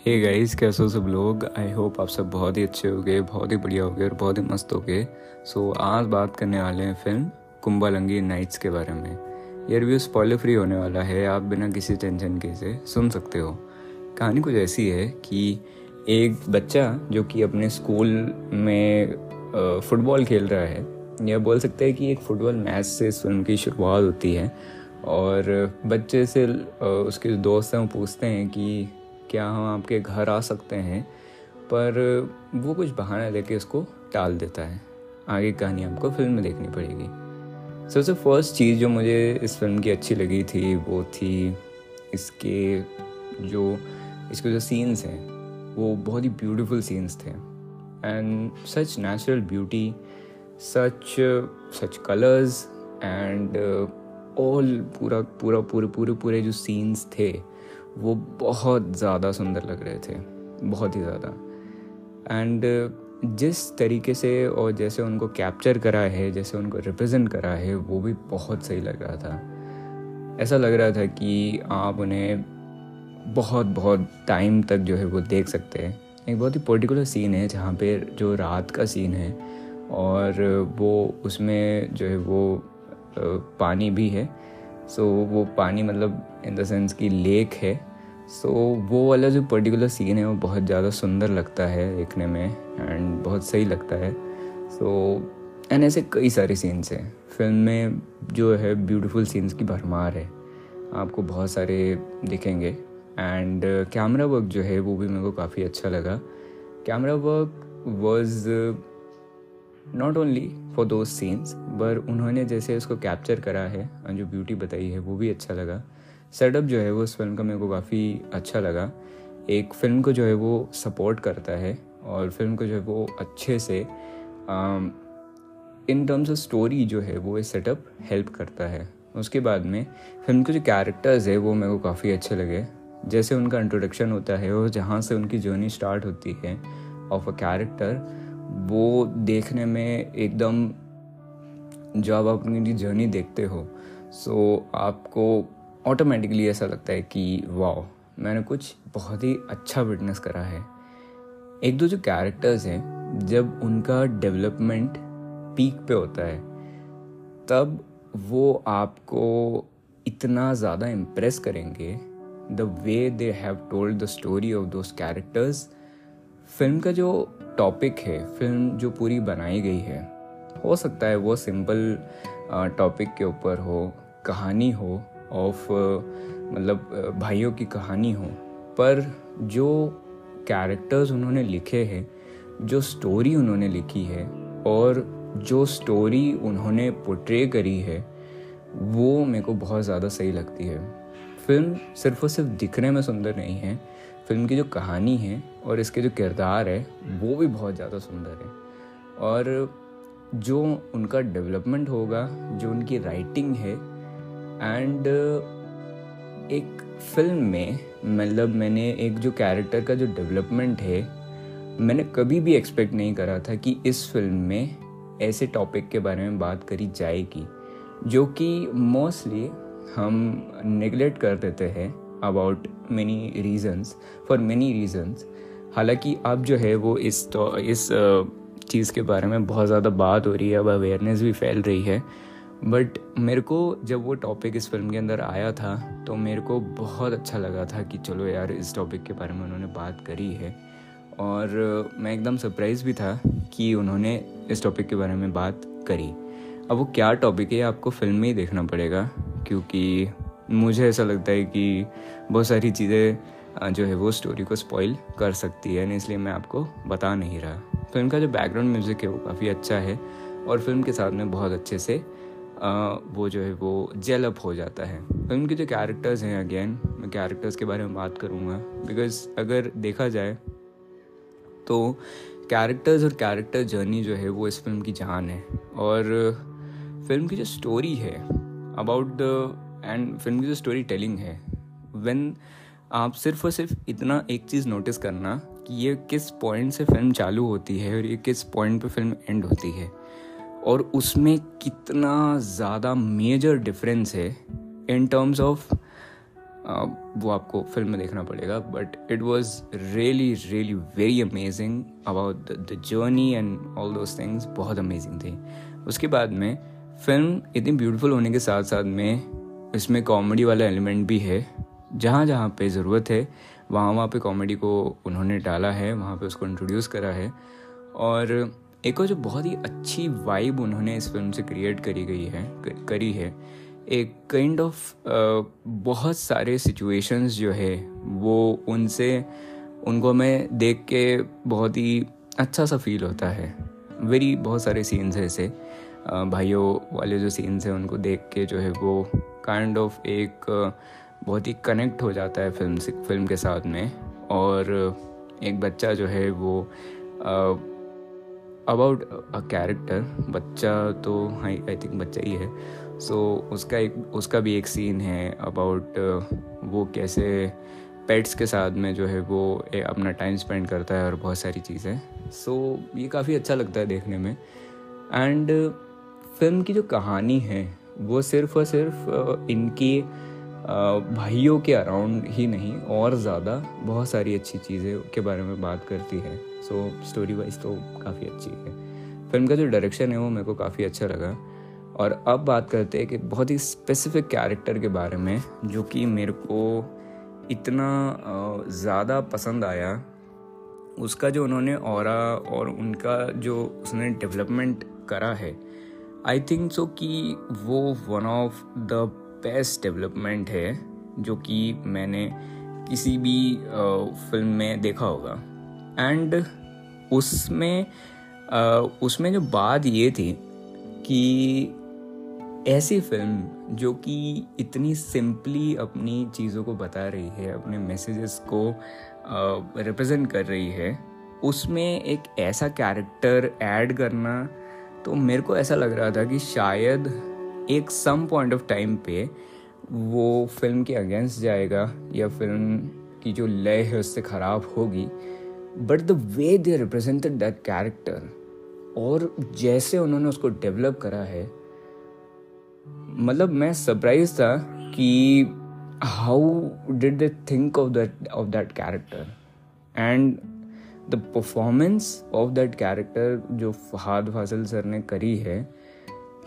Hey guys कैसे हो सब लोग? आई होप आप सब बहुत ही अच्छे हो गए बहुत ही बढ़िया हो गए और बहुत ही मस्त हो गए सो so, आज बात करने वाले हैं फ़िल्म कुंबालंगी नाइट्स के बारे में। ये रिव्यू स्पॉइलर फ्री होने वाला है आप बिना किसी टेंशन के से सुन सकते हो। कहानी कुछ ऐसी है कि एक बच्चा जो कि अपने स्कूल में फुटबॉल खेल रहा है या बोल सकते हैं कि एक फुटबॉल मैच से इस फ़िल्म की शुरुआत होती है। और बच्चे से उसके दोस्त हैं वो पूछते हैं कि क्या हम आपके घर आ सकते हैं? पर वो कुछ बहाना लेके उसको टाल देता है। आगे कहानी आपको फ़िल्म में देखनी पड़ेगी। सबसे फ़र्स्ट चीज़ जो मुझे इस फ़िल्म की अच्छी लगी थी, वो थी इसके जो इसके जो सीन्स हैं, वो बहुत ही ब्यूटीफुल सीन्स थे। And such natural beauty such such colours and all पूरा पूरा, पूरे पूरे पूरे जो सीन्स थे वो बहुत ज़्यादा सुंदर लग रहे थे, बहुत ही ज़्यादा। एंड जिस तरीके से और जैसे उनको कैप्चर करा है, जैसे उनको रिप्रेजेंट करा है, वो भी बहुत सही लग रहा था। ऐसा लग रहा था कि आप उन्हें बहुत बहुत टाइम तक जो है वो देख सकते हैं। एक बहुत ही पर्टिकुलर सीन है, जहाँ पे जो रात का सीन है, और वो उसमें जो है वो पानी भी है। सो so, वो पानी मतलब इन द सेंस की लेक है। सो so, वो वाला जो पर्टिकुलर सीन है वो बहुत ज़्यादा सुंदर लगता है देखने में एंड बहुत सही लगता है। सो so, एंड ऐसे कई सारे सीन्स हैं। फ़िल्म में जो है ब्यूटीफुल सीन्स की भरमार है। आपको बहुत सारे दिखेंगे। एंड कैमरा वर्क जो है वो भी मेरे को काफ़ी अच्छा लगा। Camera work was not only for दो सीन्स पर उन्होंने जैसे उसको कैप्चर करा है, और जो ब्यूटी बताई है, वो भी अच्छा लगा। सेटअप जो है वो उस फ़िल्म का मेरे को काफ़ी अच्छा लगा। एक फ़िल्म को जो है वो सपोर्ट करता है, और फ़िल्म को जो है वो अच्छे से इन टर्म्स ऑफ़ स्टोरी जो है वो सेटअप हेल्प करता है। उसके बाद में फ़िल्म के जो कैरेक्टर्स है, वो मेरे को काफ़ी अच्छे लगे। जैसे उनका इंट्रोडक्शन होता है, और जहाँ से उनकी जर्नी स्टार्ट होती है ऑफ़ अ कैरेक्टर वो देखने में एकदम जब आप अपनी जर्नी देखते हो सो so आपको ऑटोमेटिकली ऐसा लगता है कि वाह मैंने कुछ बहुत ही अच्छा विटनेस करा है। एक दो जो कैरेक्टर्स हैं, जब उनका डेवलपमेंट पीक पे होता है, तब वो आपको इतना ज़्यादा इम्प्रेस करेंगे the way they have told the story of those characters film का जो टॉपिक है, फ़िल्म जो पूरी बनाई गई है, हो सकता है वो सिंपल टॉपिक के ऊपर हो, कहानी हो ऑफ़ मतलब भाइयों की कहानी हो, पर जो कैरेक्टर्स उन्होंने लिखे हैं, जो स्टोरी उन्होंने लिखी है, और जो स्टोरी उन्होंने पोट्रे करी है, वो मेरे को बहुत ज़्यादा सही लगती है। फ़िल्म सिर्फ़ और सिर्फ़ दिखने में सुंदर नहीं है, फ़िल्म की जो कहानी है और इसके जो किरदार है, वो भी बहुत ज़्यादा सुंदर है। और जो उनका डेवलपमेंट होगा, जो उनकी राइटिंग है, एंड एक फ़िल्म में मतलब मैंने एक जो कैरेक्टर का जो डेवलपमेंट है, मैंने कभी भी एक्सपेक्ट नहीं करा था कि इस फ़िल्म में ऐसे टॉपिक के बारे में बात करी जाएगी, जो कि मोस्टली हम नेगलेक्ट कर देते हैं about many reasons for many reasons हालाँकि अब जो है वो इस तो इस चीज़ के बारे में बहुत ज़्यादा बात हो रही है, अब अवेयरनेस भी फैल रही है। बट मेरे को जब वो टॉपिक इस फ़िल्म के अंदर आया था तो मेरे को बहुत अच्छा लगा था कि चलो यार, इस टॉपिक के बारे में उन्होंने बात करी है। और मैं एकदम सरप्राइज़ भी था कि उन्होंने इस टॉपिक के बारे में बात करी। अब वो क्या टॉपिक है आपको फ़िल्म में ही देखना पड़ेगा, क्योंकि मुझे ऐसा लगता है कि बहुत सारी चीज़ें जो है वो स्टोरी को स्पॉइल कर सकती है, इसलिए मैं आपको बता नहीं रहा। फ़िल्म का जो बैकग्राउंड म्यूज़िक है वो काफ़ी अच्छा है, और फ़िल्म के साथ में बहुत अच्छे से वो जो है वो जेल अप हो जाता है। फ़िल्म के जो कैरेक्टर्स हैं अगेन मैं कैरेक्टर्स के बारे में बात करूँगा बिकॉज़ अगर देखा जाए तो कैरेक्टर्स और कैरेक्टर जर्नी जो है वो इस फ़िल्म की जान है, और फ़िल्म की जो स्टोरी है अबाउट द एंड फ़िल्म की जो स्टोरी टेलिंग है वेन आप सिर्फ़ और सिर्फ़ इतना एक चीज़ नोटिस करना कि ये किस पॉइंट से फ़िल्म चालू होती है और ये किस पॉइंट पे फ़िल्म एंड होती है। और उसमें कितना ज़्यादा मेजर डिफरेंस है इन टर्म्स ऑफ़ वो आपको फ़िल्म में देखना पड़ेगा but it was really really very amazing about the journey and all those things बहुत अमेजिंग थी। उसके बाद में फ़िल्म इतनी ब्यूटीफुल होने के साथ साथ में इसमें कॉमेडी वाला एलिमेंट भी है। जहाँ जहाँ पे ज़रूरत है, वहाँ वहाँ पे कॉमेडी को उन्होंने डाला है, वहाँ पे उसको इंट्रोड्यूस करा है। और एक और जो बहुत ही अच्छी वाइब उन्होंने इस फ़िल्म से क्रिएट करी गई है करी है, एक काइंड ऑफ़ बहुत सारे सिचुएशंस जो है, वो उनसे, उनको मैं देख के बहुत ही अच्छा सा फील होता है। वेरी बहुत सारे सीन्स हैं ऐसे। भाइयों वाले जो सीन्स हैं उनको देख के जो है वो काइंड ऑफ़ एक बहुत ही कनेक्ट हो जाता है फ़िल्म से फ़िल्म के साथ में। और एक बच्चा जो है वो अबाउट अ कैरेक्टर बच्चा तो आई आई थिंक बच्चा ही है। सो so, उसका एक उसका भी एक सीन है अबाउट वो कैसे पेट्स के साथ में जो है वो अपना टाइम स्पेंड करता है और बहुत सारी चीज़ें। सो so, ये काफ़ी अच्छा लगता है देखने में। एंड फ़िल्म की जो कहानी है, वो सिर्फ़ और सिर्फ़ इनकी भाइयों के अराउंड ही नहीं, और ज़्यादा बहुत सारी अच्छी चीज़ें के बारे में बात करती है। सो स्टोरी वाइज तो काफ़ी अच्छी है। फ़िल्म का जो डायरेक्शन है, वो मेरे को काफ़ी अच्छा लगा। और अब बात करते हैं कि बहुत ही स्पेसिफिक कैरेक्टर के बारे में, जो कि मेरे को इतना ज़्यादा पसंद आया। उसका जो उन्होंने और और उनका जो उसने डेवलपमेंट करा है आई थिंक सो कि वो one of the best development है, जो कि मैंने किसी भी फ़िल्म में देखा होगा। एंड उसमें उसमें जो बात ये थी कि ऐसी फ़िल्म जो कि इतनी सिंपली अपनी चीज़ों को बता रही है, अपने मैसेजेस को रिप्रेजेंट कर रही है, उसमें एक ऐसा कैरेक्टर ऐड करना तो मेरे को ऐसा लग रहा था कि शायद एक सम पॉइंट ऑफ़ टाइम पे वो फ़िल्म के अगेंस्ट जाएगा या फ़िल्म की जो लय है उससे ख़राब होगी. But the way they represented that character और जैसे उन्होंने उसको डेवलप करा है मतलब मैं सरप्राइज़ था कि how did they think of that of that character and the performance of that character जो फहाद फासिल सर ने करी है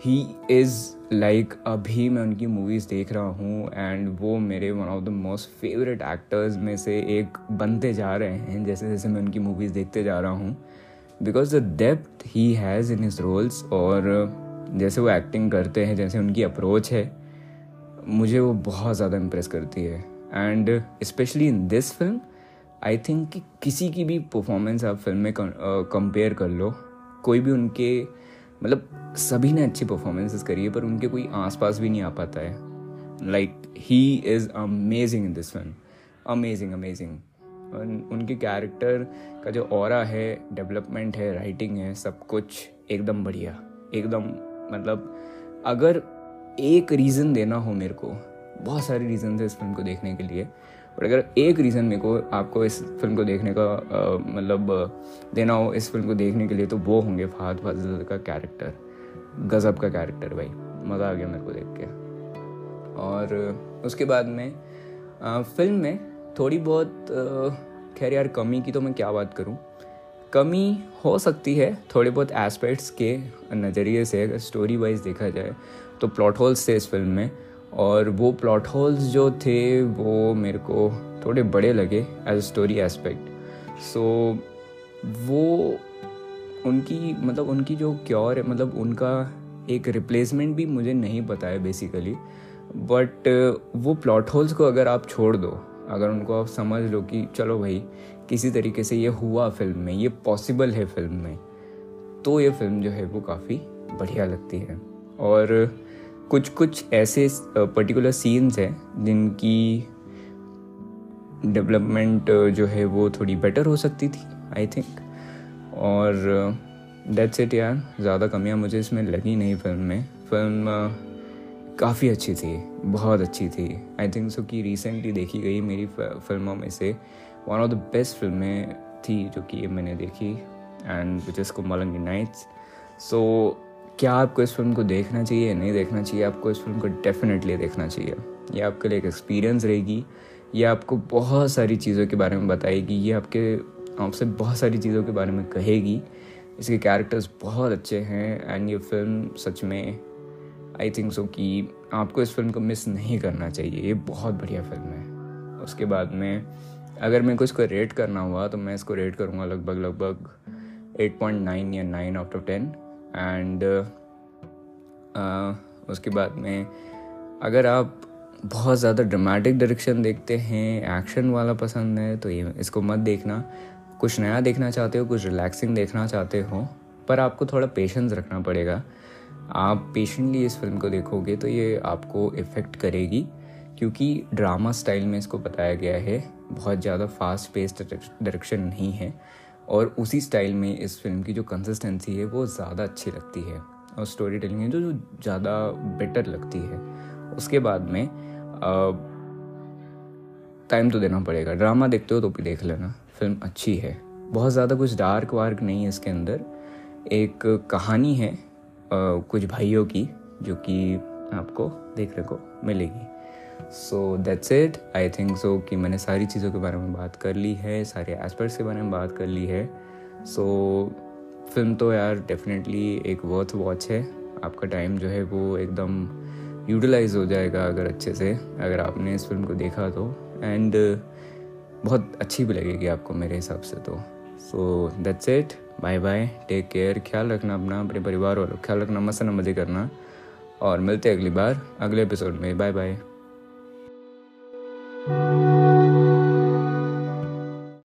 ही इज़ लाइक अभी मैं उनकी मूवीज़ देख रहा हूँ एंड वो मेरे one of the most favourite actors में से एक बनते जा रहे हैं, जैसे जैसे मैं उनकी मूवीज़ देखते जा रहा हूँ। Because the depth he has in his roles और जैसे वो एक्टिंग करते हैं, जैसे उनकी अप्रोच है, मुझे वो बहुत ज़्यादा इम्प्रेस करती है। And specially in this film I think कि किसी की भी परफॉर्मेंस आप फ़िल्म में कंपेयर कर लो, कोई भी उनके मतलब सभी ने अच्छी परफॉर्मेंसेस करी है, पर उनके कोई आसपास भी नहीं आ पाता है। Like he is amazing in this film amazing amazing उनके कैरेक्टर का जो और है डेवलपमेंट है राइटिंग है, सब कुछ एकदम बढ़िया। एकदम मतलब अगर एक रीज़न देना हो मेरे को, बहुत सारे रीज़न थे इस फ़िल्म को देखने के लिए। बट अगर एक रीज़न मेरे को आपको इस फ़िल्म को देखने का मतलब देना हो इस फ़िल्म को देखने के लिए तो वो होंगे फहद फाजिल का कैरेक्टर गज़ब का कैरेक्टर भाई. मज़ा आ गया मेरे को देख के. और उसके बाद में आ, फ़िल्म में थोड़ी बहुत खैर यार कमी की तो मैं क्या बात करूँ? कमी हो सकती है थोड़े बहुत एस्पेक्ट्स के नज़रिए से अगर स्टोरी वाइज देखा जाए तो प्लॉट होल्स थे इस फ़िल्म में. और वो प्लॉट होल्स जो थे, वो मेरे को थोड़े बड़े लगे एज स्टोरी एस्पेक्ट सो वो उनकी मतलब उनकी जो क्योर है मतलब उनका एक रिप्लेसमेंट भी मुझे नहीं पता है बेसिकली बट वो प्लॉट होल्स को अगर आप छोड़ दो, अगर उनको आप समझ लो कि चलो भाई, किसी तरीके से ये हुआ फ़िल्म में, ये पॉसिबल है फ़िल्म में तो ये फ़िल्म जो है वो काफ़ी बढ़िया लगती है. और कुछ कुछ ऐसे पर्टिकुलर सीन्स हैं जिनकी डेवलपमेंट जो है वो थोड़ी बेटर हो सकती थी आई थिंक और डेट्स इट यार. ज़्यादा कमियाँ मुझे इसमें लगी नहीं फ़िल्म में. फ़िल्म काफ़ी अच्छी थी. बहुत अच्छी थी. आई थिंक सो कि रिसेंटली देखी गई मेरी फ़िल्मों में से वन ऑफ़ द बेस्ट फ़िल्में थी जो कि मैंने देखी and which is Kumbalangi Nights so क्या आपको इस फ़िल्म को देखना चाहिए या नहीं देखना चाहिए? आपको इस फ़िल्म को डेफिनेटली देखना चाहिए। ये आपके लिए एक एक्सपीरियंस रहेगी। ये आपको बहुत सारी चीज़ों के बारे में बताएगी। ये आपके, आपसे बहुत सारी चीज़ों के बारे में कहेगी। इसके कैरेक्टर्स बहुत अच्छे हैं एंड ये फ़िल्म सच में आई थिंक सो कि आपको इस फ़िल्म को मिस नहीं करना चाहिए। ये बहुत बढ़िया फ़िल्म है। उसके बाद में, अगर मैं को इसको रेट करना हुआ तो मैं इसको रेट करूँगा लगभग लगभग 8.9 या 9 आउट ऑफ़ 10 एंड उसके बाद में अगर आप बहुत ज़्यादा ड्रामेटिक डायरेक्शन देखते हैं एक्शन वाला पसंद है तो ये इसको मत देखना। कुछ नया देखना चाहते हो, कुछ रिलैक्सिंग देखना चाहते हो, पर आपको थोड़ा पेशेंस रखना पड़ेगा। आप पेशेंटली इस फ़िल्म को देखोगे तो ये आपको इफ़ेक्ट करेगी, क्योंकि ड्रामा स्टाइल में इसको बताया गया है। बहुत ज़्यादा फास्ट पेस्ड डायरेक्शन नहीं है। और उसी स्टाइल में इस फ़िल्म की जो कंसिस्टेंसी है वो ज़्यादा अच्छी लगती है। और स्टोरी टेलिंग है जो जो ज़्यादा बेटर लगती है। उसके बाद में टाइम तो देना पड़ेगा। ड्रामा देखते हो तो भी देख लेना। फ़िल्म अच्छी है। बहुत ज़्यादा कुछ डार्क वार्क नहीं है इसके अंदर। एक कहानी है आ, कुछ भाइयों की जो कि आपको देखने को मिलेगी। So that's it I think so कि मैंने सारी चीज़ों के बारे में बात कर ली है सारे एस्पेक्ट्स के बारे में बात कर ली है। सो so, फ़िल्म तो यार डेफिनेटली एक वर्थ वॉच है। आपका टाइम जो है वो एकदम यूटिलाइज हो जाएगा अगर अच्छे से अगर आपने इस फ़िल्म को देखा तो। एंड बहुत अच्छी भी लगेगी आपको मेरे हिसाब से तो। So that's it bye bye take care ख्याल रखना अपना अपने परिवार वालों ख्याल रखना मस्त मज़े करना। और मिलते हैं अगली बार अगले एपिसोड में। Bye bye Thank you.